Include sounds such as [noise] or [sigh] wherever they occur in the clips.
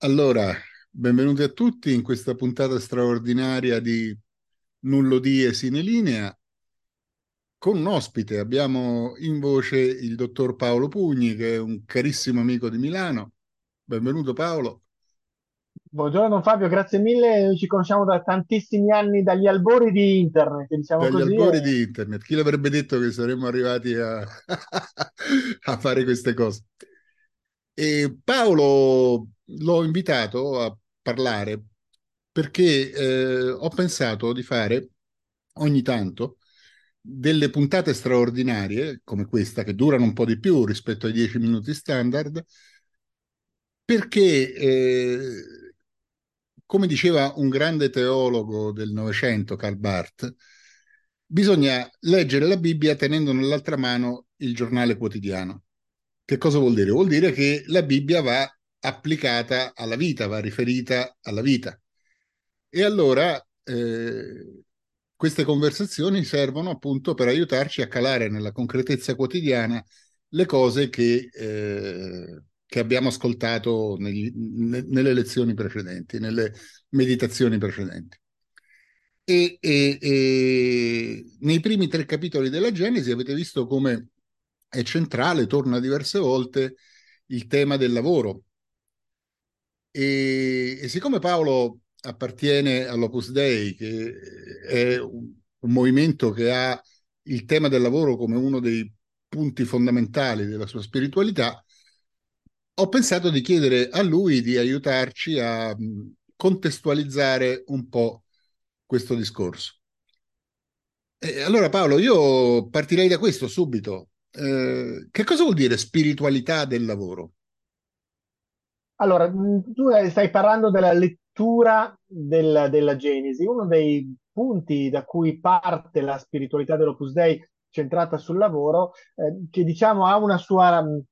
Allora, benvenuti a tutti in questa puntata straordinaria di Nullo Die Sine Linea. Con un ospite abbiamo in voce il dottor Paolo Pugni, che è un carissimo amico di Milano. Benvenuto Paolo. Buongiorno Fabio, grazie mille. Noi ci conosciamo da tantissimi anni dagli albori di internet, diciamo Dagli così. albori e- di internet. Chi l'avrebbe detto che saremmo arrivati a, [laughs] a fare queste cose? E Paolo l'ho invitato a parlare perché eh, ho pensato di fare ogni tanto delle puntate straordinarie come questa, che durano un po' di più rispetto ai dieci minuti standard, perché, eh, come diceva un grande teologo del Novecento, Karl Barth, bisogna leggere la Bibbia tenendo nell'altra mano il giornale quotidiano. Che cosa vuol dire? Vuol dire che la Bibbia va applicata alla vita, va riferita alla vita. E allora eh, queste conversazioni servono appunto per aiutarci a calare nella concretezza quotidiana le cose che, eh, che abbiamo ascoltato negli- ne- nelle lezioni precedenti, nelle meditazioni precedenti. E, e- e nei primi tre capitoli della Genesi avete visto come è centrale, torna diverse volte, il tema del lavoro. E, e siccome Paolo appartiene all'Opus Dei, che è un, un movimento che ha il tema del lavoro come uno dei punti fondamentali della sua spiritualità, ho pensato di chiedere a lui di aiutarci a contestualizzare un po' questo discorso. E allora Paolo, io partirei da questo subito. Eh, che cosa vuol dire spiritualità del lavoro? Allora, mh, tu eh, stai parlando della lettura del- della Genesi. Uno dei punti da cui parte la spiritualità dell'Opus Dei centrata sul lavoro, eh, che diciamo ha una sua, ehm,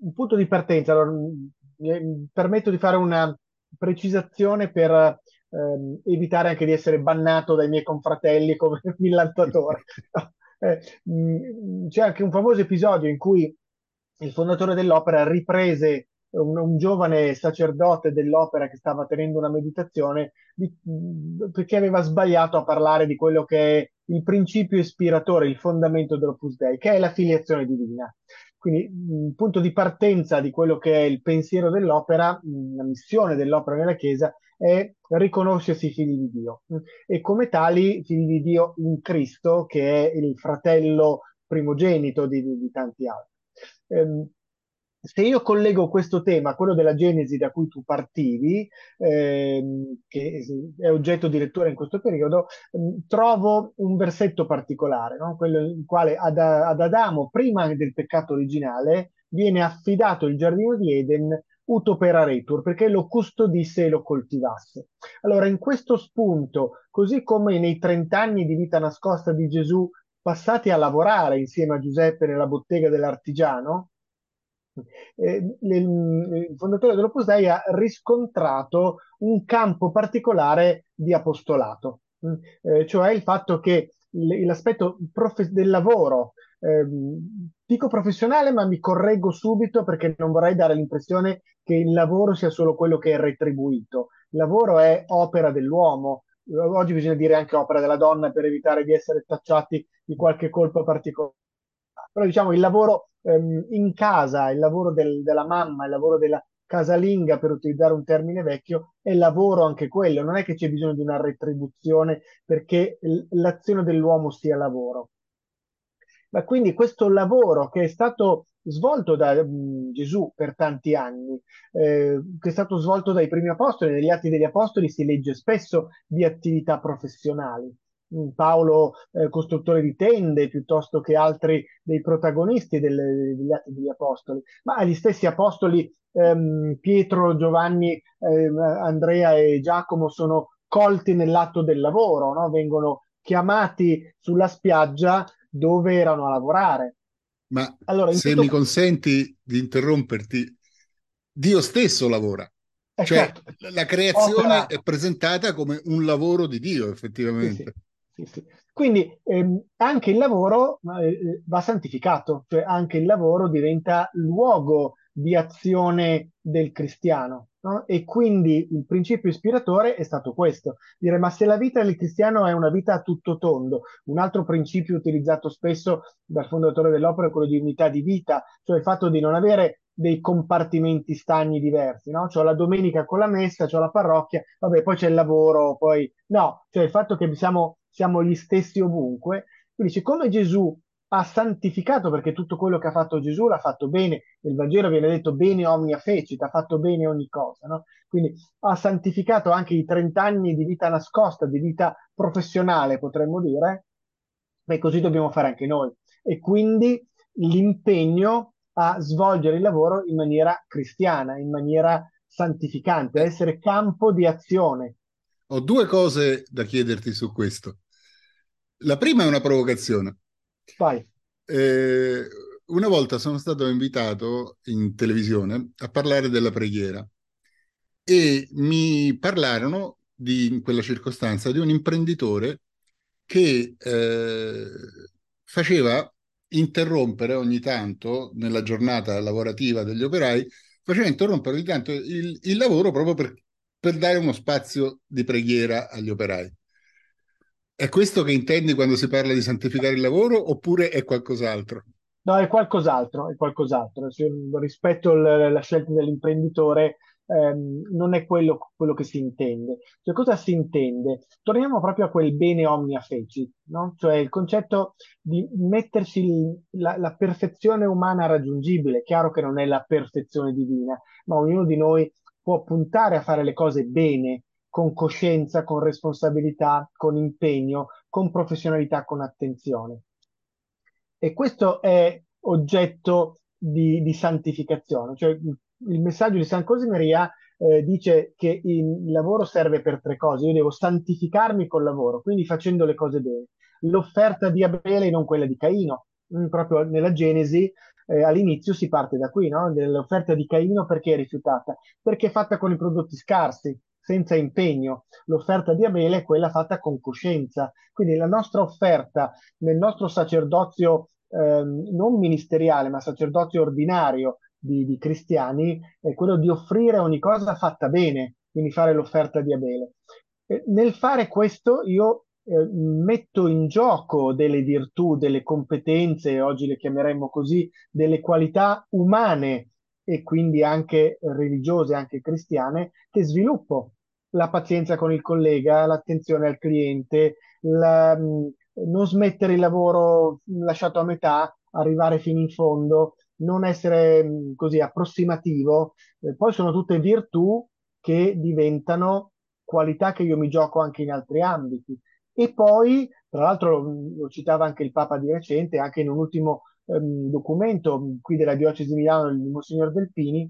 un punto di partenza. Allora, mh, mi permetto di fare una precisazione per ehm, evitare anche di essere bannato dai miei confratelli come [laughs] millantatore. [laughs] Eh, c'è anche un famoso episodio in cui il fondatore dell'opera riprese un, un giovane sacerdote dell'opera che stava tenendo una meditazione di- perché aveva sbagliato a parlare di quello che è il principio ispiratore, il fondamento dell'Opus Dei, che è la filiazione divina. Quindi il punto di partenza di quello che è il pensiero dell'opera, la missione dell'opera nella Chiesa, è riconoscersi figli di Dio e come tali figli di Dio in Cristo, che è il fratello primogenito di, di- di tanti altri. Ehm, se io collego questo tema a quello della Genesi da cui tu partivi, ehm, che è oggetto di lettura in questo periodo, ehm, trovo un versetto particolare, no? Quello in quale ad, ad Adamo, prima del peccato originale, viene affidato il giardino di Eden utoperaretur, perché lo custodisse e lo coltivasse. Allora, in questo spunto, così come nei 30 anni di vita nascosta di Gesù, passati a lavorare insieme a Giuseppe nella bottega dell'artigiano, eh, il, fondatore dell'Opus Dei ha riscontrato un campo particolare di apostolato, mm, eh, cioè il fatto che l'aspetto profe- del lavoro, ehm, dico professionale, ma mi correggo subito perché non vorrei dare l'impressione che il lavoro sia solo quello che è retribuito. Il lavoro è opera dell'uomo. Oggi bisogna dire anche opera della donna per evitare di essere tacciati di qualche colpa particolare però diciamo il lavoro ehm, in casa, il lavoro del- della mamma, il lavoro della casalinga, per utilizzare un termine vecchio, è lavoro anche quello. Non è che c'è bisogno di una retribuzione perché l'azione dell'uomo sia lavoro. Ma quindi questo lavoro che è stato svolto da mh, Gesù per tanti anni, eh, che è stato svolto dai primi apostoli, negli Atti degli Apostoli si legge spesso di attività professionali. Paolo, eh, costruttore di tende, piuttosto che altri dei protagonisti delle- degli Atti degli Apostoli, ma gli stessi apostoli, ehm, Pietro, Giovanni, ehm, Andrea e Giacomo sono colti nell'atto del lavoro, no? Vengono chiamati sulla spiaggia dove erano a lavorare. Ma Allora, se mi tutto... consenti di interromperti, Dio stesso lavora, Eh, cioè certo, la creazione opera... è presentata come un lavoro di Dio, Sì, sì, effettivamente. Sì. Quindi ehm, anche il lavoro eh, va santificato, cioè anche il lavoro diventa luogo di azione del cristiano. No? E quindi il principio ispiratore è stato questo, dire ma se la vita del cristiano è una vita a tutto tondo, un altro principio utilizzato spesso dal fondatore dell'opera è quello di unità di vita, cioè il fatto di non avere dei compartimenti stagni diversi, no? C'ho la domenica con la messa, c'ho la parrocchia, vabbè, poi c'è il lavoro, poi no, cioè il fatto che siamo, siamo gli stessi ovunque. Quindi, siccome Gesù ha santificato, perché tutto quello che ha fatto Gesù l'ha fatto bene, nel Vangelo viene detto bene omnia fecit, ha fatto bene ogni cosa, no? Quindi ha santificato anche i 30 anni di vita nascosta, di vita professionale, potremmo dire, beh, così dobbiamo fare anche noi. E quindi l'impegno a svolgere il lavoro in maniera cristiana, in maniera santificante, a essere campo di azione. Ho due cose da chiederti su questo. La prima è una provocazione. Vai. Eh, una volta sono stato invitato in televisione a parlare della preghiera e mi parlarono di, in quella circostanza di un imprenditore che eh, faceva interrompere ogni tanto nella giornata lavorativa degli operai, faceva interrompere ogni tanto il, il lavoro proprio per, per dare uno spazio di preghiera agli operai. È questo che intendi quando si parla di santificare il lavoro oppure è qualcos'altro? No, è qualcos'altro, è qualcos'altro. Rispetto alla scelta dell'imprenditore, ehm, non è quello, quello, che si intende. Cioè, cosa si intende? Torniamo proprio a quel bene omnia feci, no? Cioè il concetto di mettersi la, la perfezione umana raggiungibile. Chiaro che non è la perfezione divina, ma ognuno di noi può puntare a fare le cose bene, con coscienza, con responsabilità, con impegno, con professionalità, con attenzione. E questo è oggetto di, di santificazione, cioè il messaggio di San Cosimaria eh, dice che il lavoro serve per tre cose. Io devo santificarmi col lavoro, quindi facendo le cose bene. L'offerta di Abele e non quella di Caino. Mm, proprio nella Genesi eh, all'inizio si parte da qui, no? L'offerta di Caino perché è rifiutata? Perché è fatta con i prodotti scarsi, senza impegno. L'offerta di Abele è quella fatta con coscienza. Quindi la nostra offerta nel nostro sacerdozio eh, non ministeriale, ma sacerdozio ordinario, di, di cristiani è quello di offrire ogni cosa fatta bene, quindi fare l'offerta di Abele. Nel fare questo io eh, metto in gioco delle virtù, delle competenze, oggi le chiameremmo così, delle qualità umane e quindi anche religiose, anche cristiane, che sviluppo. La pazienza con il collega, l'attenzione al cliente, la, non smettere il lavoro lasciato a metà, arrivare fino in fondo, non essere mh, così approssimativo, eh, poi sono tutte virtù che diventano qualità che io mi gioco anche in altri ambiti. E poi, tra l'altro, lo, lo citava anche il Papa di recente, anche in un ultimo ehm, documento qui della Diocesi di Milano, il Monsignor Delpini,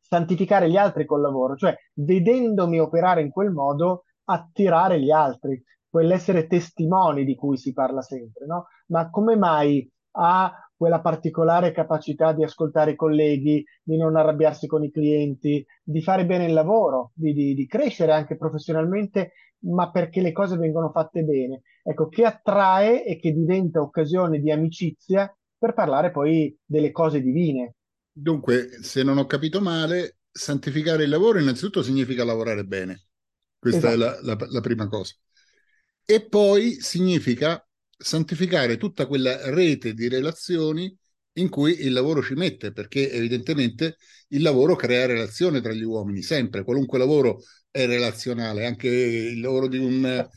santificare gli altri col lavoro, cioè vedendomi operare in quel modo, attirare gli altri, quell'essere testimoni di cui si parla sempre, no? Ma come mai ha quella particolare capacità di ascoltare i colleghi, di non arrabbiarsi con i clienti, di fare bene il lavoro, di, di, di crescere anche professionalmente, ma perché le cose vengono fatte bene. Ecco, che attrae e che diventa occasione di amicizia per parlare poi delle cose divine. Dunque, se non ho capito male, santificare il lavoro innanzitutto significa lavorare bene. Questa esatto. è la, la, la prima cosa. E poi significa santificare tutta quella rete di relazioni in cui il lavoro ci mette, perché evidentemente il lavoro crea relazione tra gli uomini, sempre, qualunque lavoro è relazionale, anche il lavoro di un,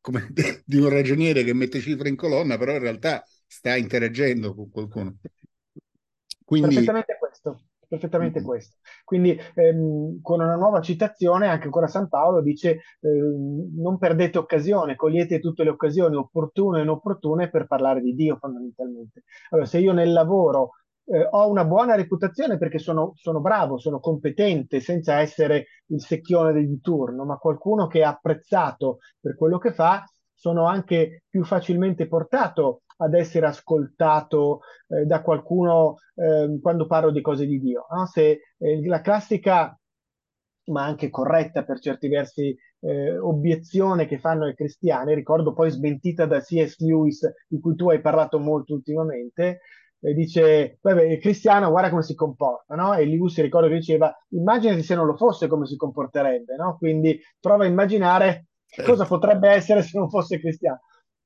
come, [laughs] di un ragioniere che mette cifre in colonna, però in realtà sta interagendo con qualcuno. Quindi... perfettamente mm-hmm. questo. Quindi ehm, con una nuova citazione, anche ancora San Paolo dice ehm, non perdete occasione, cogliete tutte le occasioni opportune e inopportune per parlare di Dio fondamentalmente. Allora, se io nel lavoro eh, ho una buona reputazione perché sono, sono, bravo, sono competente, senza essere il secchione di turno, ma qualcuno che è apprezzato per quello che fa, sono anche più facilmente portato ad essere ascoltato eh, da qualcuno eh, quando parlo di cose di Dio. No? Se eh, la classica, ma anche corretta per certi versi, eh, obiezione che fanno i cristiani, ricordo poi smentita da C.S. Lewis, di cui tu hai parlato molto ultimamente, dice, vabbè, Cristiano guarda come si comporta, no? E Liu si ricorda che diceva, immaginati se non lo fosse come si comporterebbe, no? Quindi prova a immaginare cosa certo. potrebbe essere se non fosse Cristiano.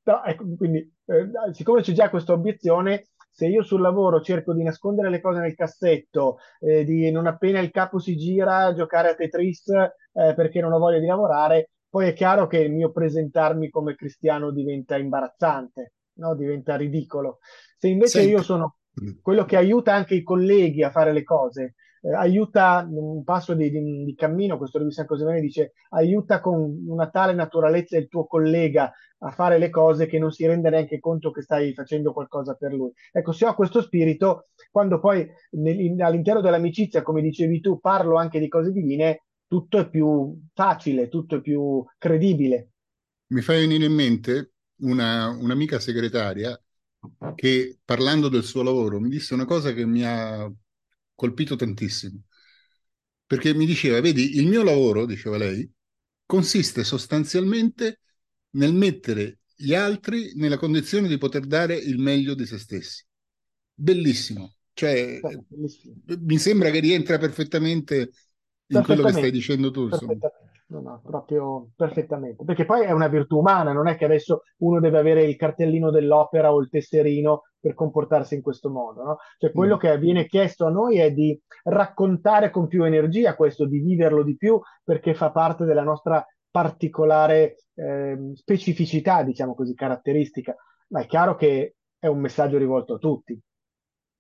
Però, ecco, quindi, eh, siccome c'è già questa obiezione, se io sul lavoro cerco di nascondere le cose nel cassetto, eh, di non appena il capo si gira giocare a Tetris eh, perché non ho voglia di lavorare, poi è chiaro che il mio presentarmi come cristiano diventa imbarazzante, no? Diventa ridicolo. Se invece io Senti, sono quello che aiuta anche i colleghi a fare le cose, eh, aiuta un passo di, di- di cammino, questo di San Cosimaine dice, aiuta con una tale naturalezza il tuo collega a fare le cose che non si rende neanche conto che stai facendo qualcosa per lui. Ecco, se ho questo spirito, quando poi nel- all'interno dell'amicizia, come dicevi tu, parlo anche di cose divine, tutto è più facile, tutto è più credibile. mi fai venire in mente una, un'amica segretaria che parlando del suo lavoro mi disse una cosa che mi ha colpito tantissimo, perché mi diceva, vedi, il mio lavoro, diceva lei, consiste sostanzialmente nel mettere gli altri nella condizione di poter dare il meglio di se stessi. Bellissimo, cioè bellissimo. mi sembra che rientra perfettamente in quello che stai dicendo tu, insomma. No, no, proprio perfettamente, perché poi è una virtù umana, non è che adesso uno deve avere il cartellino dell'opera o il tesserino per comportarsi in questo modo, no? Cioè quello Mm. che viene chiesto a noi è di raccontare con più energia questo, di viverlo di più, perché fa parte della nostra particolare ehm, specificità, diciamo così, caratteristica, ma è chiaro che è un messaggio rivolto a tutti.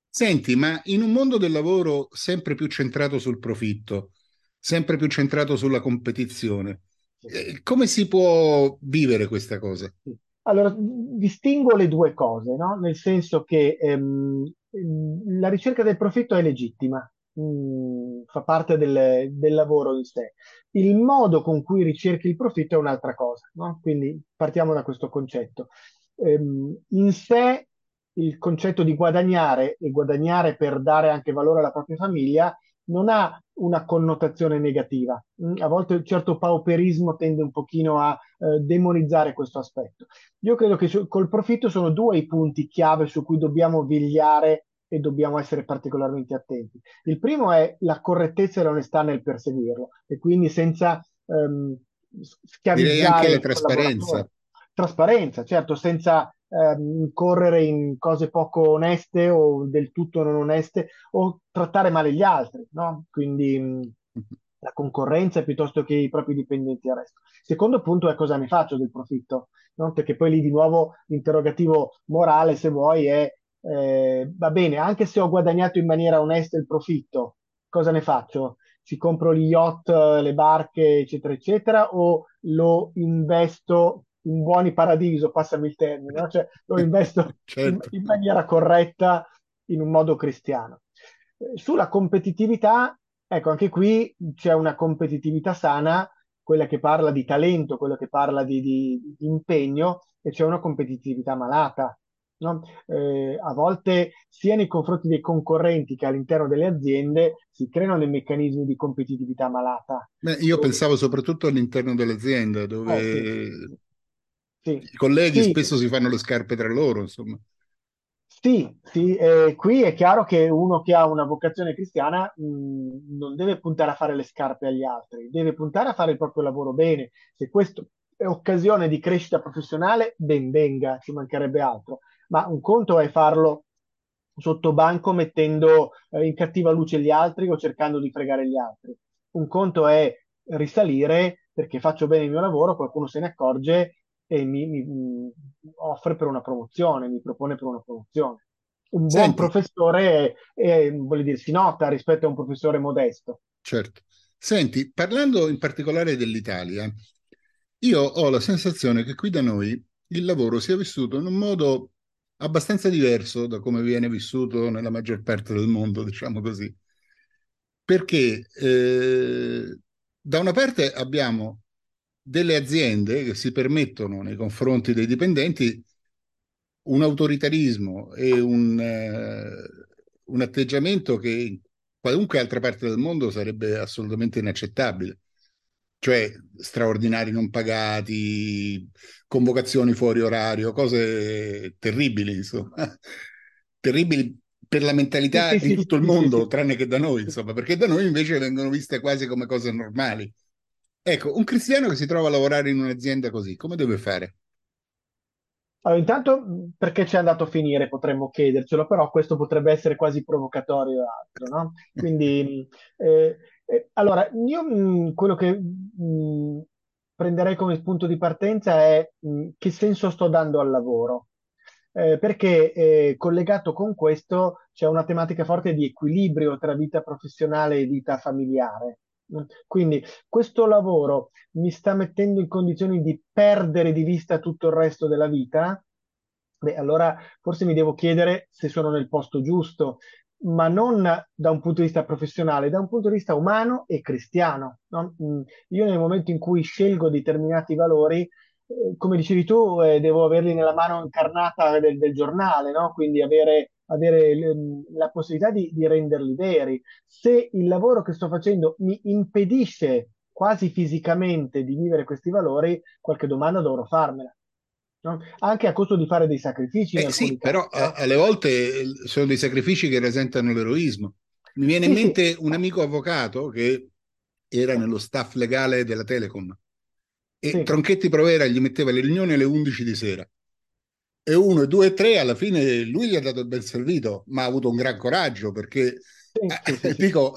Senti, ma in un mondo del lavoro sempre più centrato sul profitto, sempre più centrato sulla competizione, eh, come si può vivere questa cosa? Allora, distingo le due cose, no? Nel senso che ehm, ehm, la ricerca del profitto è legittima, mm, fa parte del, del lavoro in sé. Il modo con cui ricerchi il profitto è un'altra cosa, no? Quindi partiamo da questo concetto. Ehm, in sé il concetto di guadagnare e guadagnare per dare anche valore alla propria famiglia non ha una connotazione negativa. Mm, A volte un certo pauperismo tende un pochino a eh, demonizzare questo aspetto. Io credo che col profitto sono due i punti chiave su cui dobbiamo vegliare e dobbiamo essere particolarmente attenti. Il primo è la correttezza e l'onestà nel perseguirlo e quindi senza ehm, s- Direi anche schiavizzare la trasparenza. Trasparenza, certo, senza ehm, incorrere in cose poco oneste o del tutto non oneste o trattare male gli altri, no? Quindi mh, [laughs] la concorrenza piuttosto che i propri dipendenti al resto. Secondo punto è cosa ne faccio del profitto, no? Perché poi lì di nuovo l'interrogativo morale, se vuoi, è eh, va bene, anche se ho guadagnato in maniera onesta il profitto, cosa ne faccio? Ci compro gli yacht, le barche, eccetera, eccetera, o lo investo in buoni paradiso, passami il termine, no? Cioè lo investo [laughs] in, Certo, in maniera corretta, in un modo cristiano. Eh, Sulla competitività, ecco, anche qui c'è una competitività sana, quella che parla di talento, quella che parla di, di- di impegno, e c'è una competitività malata. no? Eh, a volte, sia nei confronti dei concorrenti che all'interno delle aziende, si creano dei meccanismi di competitività malata, Beh, io dove, pensavo soprattutto all'interno dell'azienda, eh, sì, dove sì, i colleghi sì, spesso si fanno le scarpe tra loro, insomma. Sì, sì, eh, qui è chiaro che uno che ha una vocazione cristiana mh, non deve puntare a fare le scarpe agli altri, deve puntare a fare il proprio lavoro bene. Se questo è occasione di crescita professionale, ben venga, ci mancherebbe altro. Ma un conto è farlo sotto banco mettendo eh, in cattiva luce gli altri o cercando di fregare gli altri. Un conto è risalire perché faccio bene il mio lavoro, qualcuno se ne accorge e mi, mi- mi offre per una promozione, mi propone per una promozione. Un buon Senti, professore, eh, voglio dire, si nota rispetto a un professore modesto. certo. Senti, parlando in particolare dell'Italia, io ho la sensazione che qui da noi il lavoro sia vissuto in un modo abbastanza diverso da come viene vissuto nella maggior parte del mondo, [laughs] diciamo così. Perché eh, da una parte abbiamo delle aziende che si permettono nei confronti dei dipendenti un autoritarismo e un, eh, un atteggiamento che in qualunque altra parte del mondo sarebbe assolutamente inaccettabile, cioè straordinari non pagati, convocazioni fuori orario, cose terribili, insomma, [laughs] terribili per la mentalità di tutto il mondo, tranne che da noi, insomma, perché da noi invece vengono viste quasi come cose normali. Ecco, un cristiano che si trova a lavorare in un'azienda così, come deve fare? Allora, intanto, perché c'è andato a finire, potremmo chiedercelo, però questo potrebbe essere quasi provocatorio o altro, no? Quindi, [laughs] eh, eh, allora, io mh, quello che mh, prenderei come punto di partenza è mh, che senso sto dando al lavoro. Eh, perché eh, collegato con questo c'è una tematica forte di equilibrio tra vita professionale e vita familiare. Quindi questo lavoro mi sta mettendo in condizioni di perdere di vista tutto il resto della vita, beh, allora forse mi devo chiedere se sono nel posto giusto, ma non da un punto di vista professionale, da un punto di vista umano e cristiano. no? Mm, Io nel momento in cui scelgo determinati valori, eh, come dicevi tu, eh, devo averli nella mano incarnata del, del giornale, no? Quindi avere, avere l- la possibilità di, di renderli veri. Se il lavoro che sto facendo mi impedisce quasi fisicamente di vivere questi valori, qualche domanda dovrò farmela. no? Anche a costo di fare dei sacrifici in Eh sì, però casi, a- no? alle volte eh, sono dei sacrifici che rasentano l'eroismo. Mi viene in Sì, sì, mente un amico avvocato che era nello staff legale della Telecom e sì, Tronchetti Provera gli metteva le riunioni alle 11 di sera. E uno, e due, e tre, alla fine lui gli ha dato il ben servito, ma ha avuto un gran coraggio perché, eh, [laughs] dico,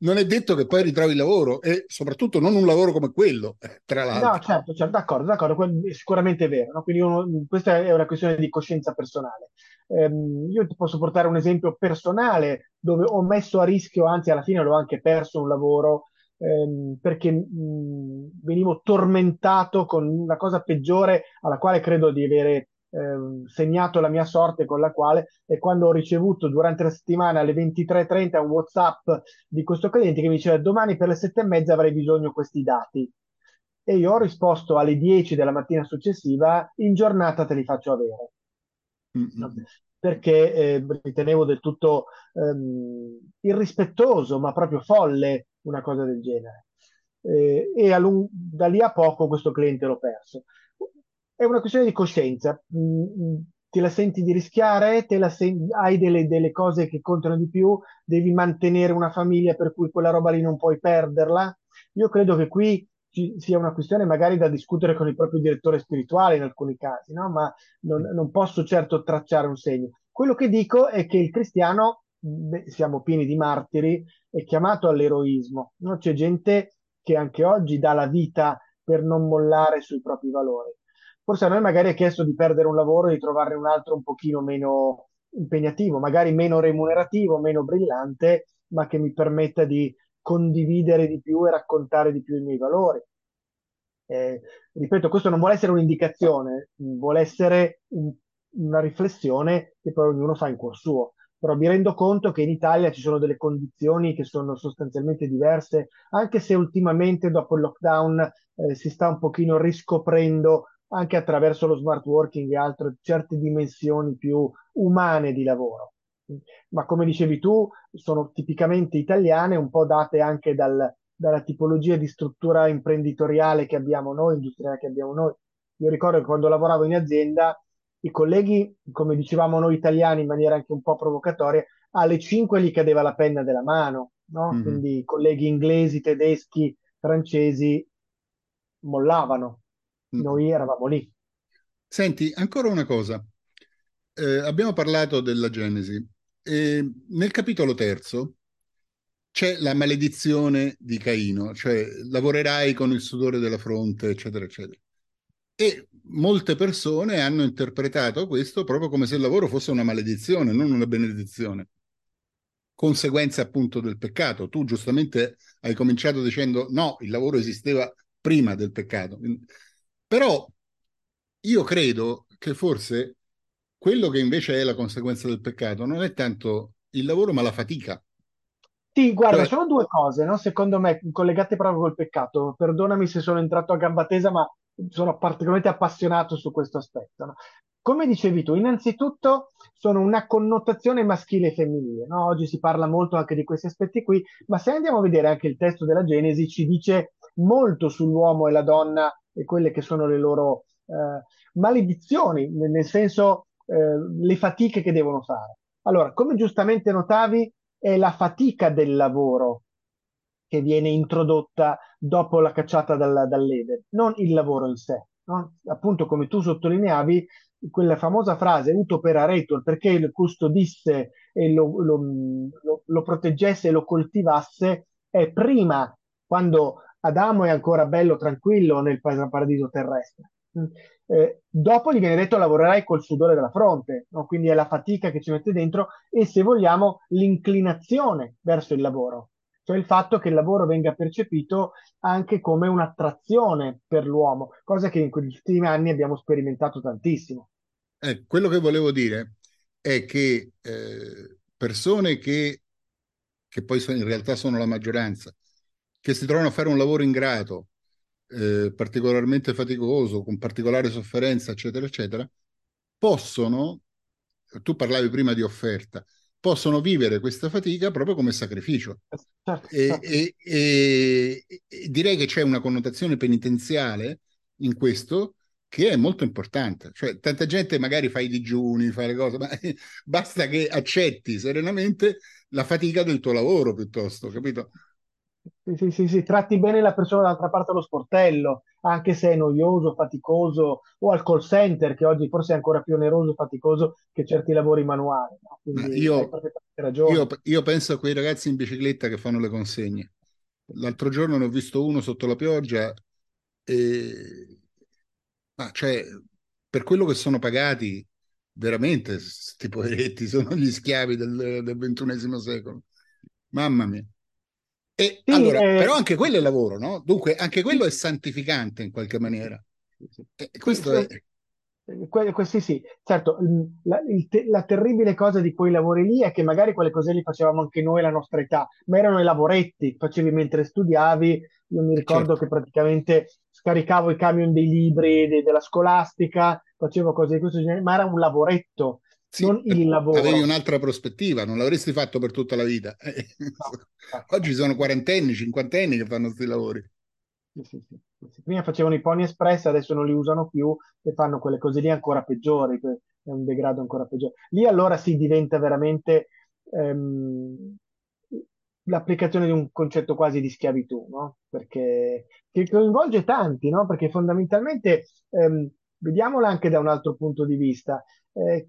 non è detto che poi ritrovi il lavoro e soprattutto non un lavoro come quello, eh, tra No, l'altro. certo, certo, d'accordo, d'accordo, è sicuramente vero, no? Quindi uno- questa è una questione di coscienza personale. Ehm, io ti posso portare un esempio personale dove ho messo a rischio, anzi alla fine l'ho anche perso un lavoro, ehm, perché mh, venivo tormentato con una cosa peggiore alla quale credo di avere ehm, segnato la mia sorte, con la quale è quando ho ricevuto durante la settimana alle 23.30 un WhatsApp di questo cliente che mi diceva domani per le sette e mezza avrei bisogno di questi dati. E io ho risposto alle 10 della mattina successiva, in giornata te li faccio avere. Mm, No? mm, Perché eh, ritenevo del tutto ehm, irrispettoso, ma proprio folle una cosa del genere. Eh, e a lung- da lì a poco questo cliente l'ho perso. È una questione di coscienza. Mm, mm, Te la senti di rischiare? Sen- hai delle, delle cose che contano di più? Devi mantenere una famiglia per cui quella roba lì non puoi perderla? Io credo che qui ci sia una questione magari da discutere con il proprio direttore spirituale in alcuni casi, no? Ma non, non posso certo tracciare un segno. Quello che dico è che il cristiano, beh, siamo pieni di martiri, è chiamato all'eroismo. no? C'è gente che anche oggi dà la vita per non mollare sui propri valori. Forse a noi magari è chiesto di perdere un lavoro e di trovarne un altro un pochino meno impegnativo, magari meno remunerativo, meno brillante, ma che mi permetta di condividere di più e raccontare di più i miei valori. Eh, ripeto, questo non vuole essere un'indicazione, vuole essere un- una riflessione che poi ognuno fa in cuor suo. Però mi rendo conto che in Italia ci sono delle condizioni che sono sostanzialmente diverse, anche se ultimamente dopo il lockdown eh, si sta un pochino riscoprendo anche attraverso lo smart working e altre certe dimensioni più umane di lavoro. Ma come dicevi tu, sono tipicamente italiane, un po' date anche dal, dalla tipologia di struttura imprenditoriale che abbiamo noi, industriale che abbiamo noi. Io ricordo che quando lavoravo in azienda, i colleghi, come dicevamo noi italiani in maniera anche un po' provocatoria, alle 5 gli cadeva la penna della mano, no? Mhm. Quindi i colleghi inglesi, tedeschi, francesi mollavano. Mm. Noi eravamo lì. Senti, ancora una cosa. Eh, abbiamo parlato della Genesi e nel capitolo terzo c'è la maledizione di Caino, cioè lavorerai con il sudore della fronte, eccetera, eccetera. E molte persone hanno interpretato questo proprio come se il lavoro fosse una maledizione, non una benedizione, conseguenza appunto del peccato. Tu giustamente hai cominciato dicendo no, il lavoro esisteva prima del peccato. Però io credo che forse quello che invece è la conseguenza del peccato non è tanto il lavoro, ma la fatica. Sì, guarda, Cioè, sono due cose, no? Secondo me, collegate proprio col peccato. Perdonami se sono entrato a gamba tesa, ma sono particolarmente appassionato su questo aspetto, no? Come dicevi tu, innanzitutto sono una connotazione maschile e femminile, no? Oggi si parla molto anche di questi aspetti qui, ma se andiamo a vedere anche il testo della Genesi, ci dice molto sull'uomo e la donna e quelle che sono le loro eh, maledizioni, nel senso eh, le fatiche che devono fare. Allora, come giustamente notavi, è la fatica del lavoro che viene introdotta dopo la cacciata dal, dall'Eden, non il lavoro in sé. No? Appunto, come tu sottolineavi, quella famosa frase uto per aretur, perché lo custodisse e lo, lo, lo, lo proteggesse e lo coltivasse, è prima, quando Adamo è ancora bello tranquillo nel paradiso terrestre. Eh, dopo gli viene detto lavorerai col sudore della fronte, no? quindi è la fatica che ci mette dentro e se vogliamo l'inclinazione verso il lavoro, cioè il fatto che il lavoro venga percepito anche come un'attrazione per l'uomo, cosa che in questi ultimi anni abbiamo sperimentato tantissimo. Eh, quello che volevo dire è che eh, persone che, che poi sono, in realtà sono la maggioranza, che si trovano a fare un lavoro ingrato, eh, particolarmente faticoso, con particolare sofferenza, eccetera, eccetera, possono, tu parlavi prima di offerta, possono vivere questa fatica proprio come sacrificio. Certo, certo. E, e, e, direi che c'è una connotazione penitenziale in questo che è molto importante. Cioè, tanta gente magari fa i digiuni, fa le cose, ma [laughs] basta che accetti serenamente la fatica del tuo lavoro piuttosto, capito? Sì, sì, sì, tratti bene la persona dall'altra parte dello sportello, anche se è noioso, faticoso, o al call center, che oggi forse è ancora più oneroso e faticoso che certi lavori manuali. No? Quindi io, io, io, penso a quei ragazzi in bicicletta che fanno le consegne. L'altro giorno ne ho visto uno sotto la pioggia e... Ma cioè, per quello che sono pagati, veramente, questi poveretti sono gli schiavi del, del ventunesimo secolo. Mamma mia. E sì, allora, eh, però anche quello è lavoro, no? Dunque, anche quello è santificante in qualche maniera. E questo è... Sì, sì, certo, la, te, la, terribile cosa di quei lavori lì è che magari quelle cose li facevamo anche noi alla nostra età, ma erano i lavoretti che facevi mentre studiavi. Io mi ricordo certo. che praticamente scaricavo i camion dei libri de, della scolastica, facevo cose di questo genere, ma era un lavoretto sì, non il lavoro. Avevi un'altra prospettiva, non l'avresti fatto per tutta la vita. No, [laughs] Oggi sono quarantenni, cinquantenni che fanno questi lavori. Sì, sì, sì, Prima facevano i pony espress, adesso non li usano più e fanno quelle cose lì ancora peggiori, è un degrado ancora peggiore. Lì allora si diventa veramente ehm, l'applicazione di un concetto quasi di schiavitù, no? Perché che coinvolge tanti, no? Perché fondamentalmente, ehm, vediamola anche da un altro punto di vista, eh,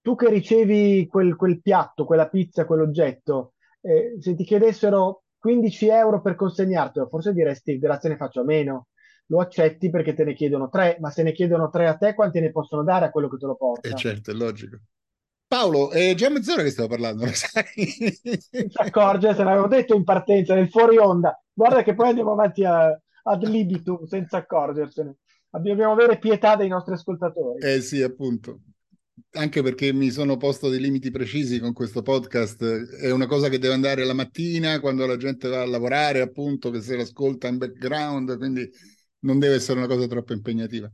tu che ricevi quel, quel, piatto, quella pizza, quell'oggetto, eh, se ti chiedessero 15 euro per consegnartelo, forse diresti grazie ne faccio a meno. Lo accetti perché te ne chiedono tre, ma se ne chiedono tre a te, quanti ne possono dare a quello che te lo porta? Eh certo, è logico. Paolo, è già mezz'ora che stavo parlando, lo sai? Si accorge, se l'avevo detto in partenza, nel fuori onda. Guarda che poi andiamo avanti a, ad libitum senza accorgersene. Dobbiamo avere pietà dei nostri ascoltatori. Eh sì, appunto anche perché mi sono posto dei limiti precisi con questo podcast, è una cosa che deve andare la mattina quando la gente va a lavorare, appunto, che se l'ascolta in background, quindi non deve essere una cosa troppo impegnativa.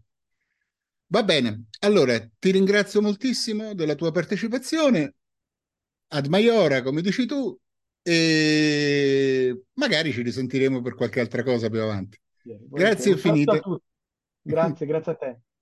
Va bene, allora ti ringrazio moltissimo della tua partecipazione, ad Maiora, come dici tu, e magari ci risentiremo per qualche altra cosa più avanti. Grazie infinite. Grazie, grazie a te.